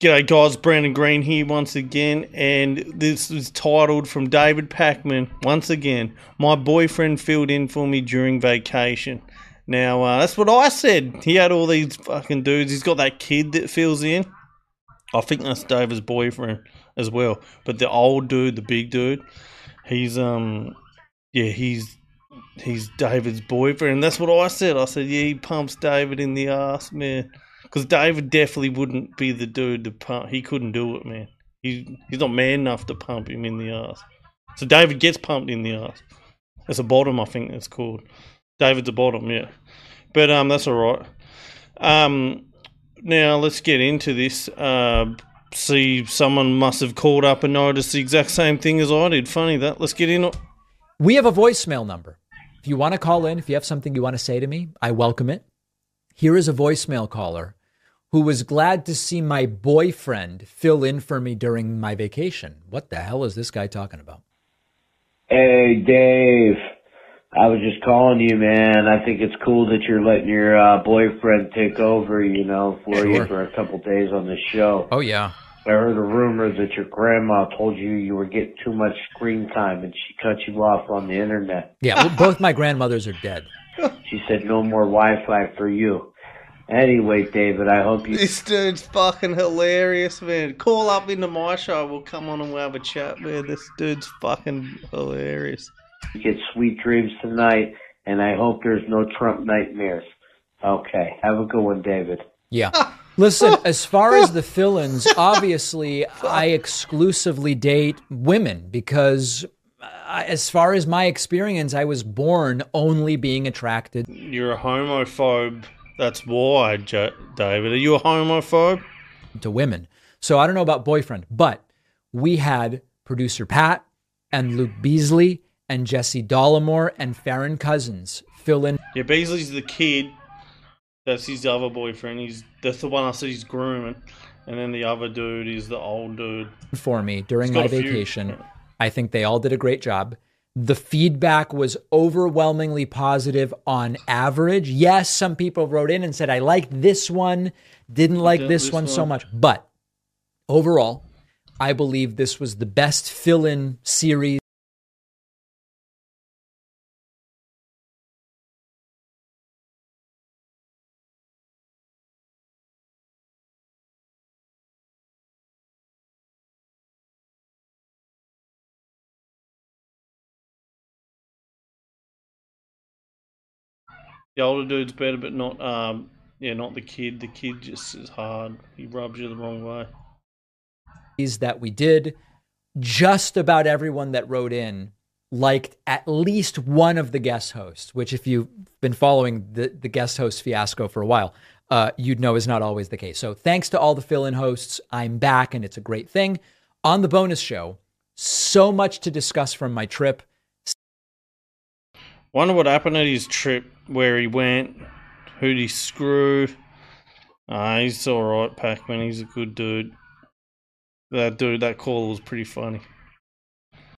G'day guys, Brandon Green here once again, and this is titled from David Pakman once again. My boyfriend filled in for me during vacation. Now, uh, that's what I said. He had all these fucking dudes. He's got that kid that fills in. I think that's David's boyfriend as well. But the old dude, the big dude, he's um, yeah, he's he's David's boyfriend. That's what I said. I said, yeah, he pumps David in the ass, man. Because David definitely wouldn't be the dude to pump. He couldn't do it, man. He he's not man enough to pump him in the ass. So David gets pumped in the ass. It's a bottom, I think it's called. David's a bottom, yeah. But um, that's all right. Um, now let's get into this. Uh, see, someone must have called up and noticed the exact same thing as I did. Funny that. Let's get in. We have a voicemail number. If you want to call in, if you have something you want to say to me, I welcome it. Here is a voicemail caller who was glad to see my boyfriend fill in for me during my vacation. What the hell is this guy talking about? Hey, Dave. I was just calling you, man. I think it's cool that you're letting your uh, boyfriend take over, you know, for you for a couple days on the show. Oh, yeah. I heard a rumor that your grandma told you you were getting too much screen time and she cut you off on the internet. Yeah, well, both my grandmothers are dead. She said no more Wi-Fi for you. Anyway, David, I hope you This dude's fucking hilarious, man. Call up into my show. We'll come on and we'll have a chat, man. This dude's fucking hilarious. get sweet dreams tonight, and I hope there's no Trump nightmares. Okay, have a good one, David. Yeah. Listen, as far as the fill ins, obviously, I exclusively date women because, uh, as far as my experience, I was born only being attracted You're a homophobe. That's why, J- David. Are you a homophobe? to women. So I don't know about boyfriend, but we had producer Pat and Luke Beasley and Jesse Dollimore and Farron Cousins fill in Yeah, Beasley's the kid. That's his other boyfriend. He's that's the one I said he's grooming, and then the other dude is the old dude. for me during my a few- vacation. I think they all did a great job. The feedback was overwhelmingly positive on average. Yes, some people wrote in and said, I liked this one, didn't like this, this one, so much. But overall, I believe this was the best fill in series. The older dude's better, but not um yeah, not the kid. The kid just is hard. He rubs you the wrong way. Is that we did. Just about everyone that wrote in liked at least one of the guest hosts, which, if you've been following the, the guest host fiasco for a while, uh, you'd know is not always the case. So, thanks to all the fill in hosts. I'm back, and it's a great thing. On the bonus show, so much to discuss from my trip. Wonder what happened at his trip, where he went, who'd he screw. Ah, he's alright, Pakman. He's a good dude. That dude, that call was pretty funny.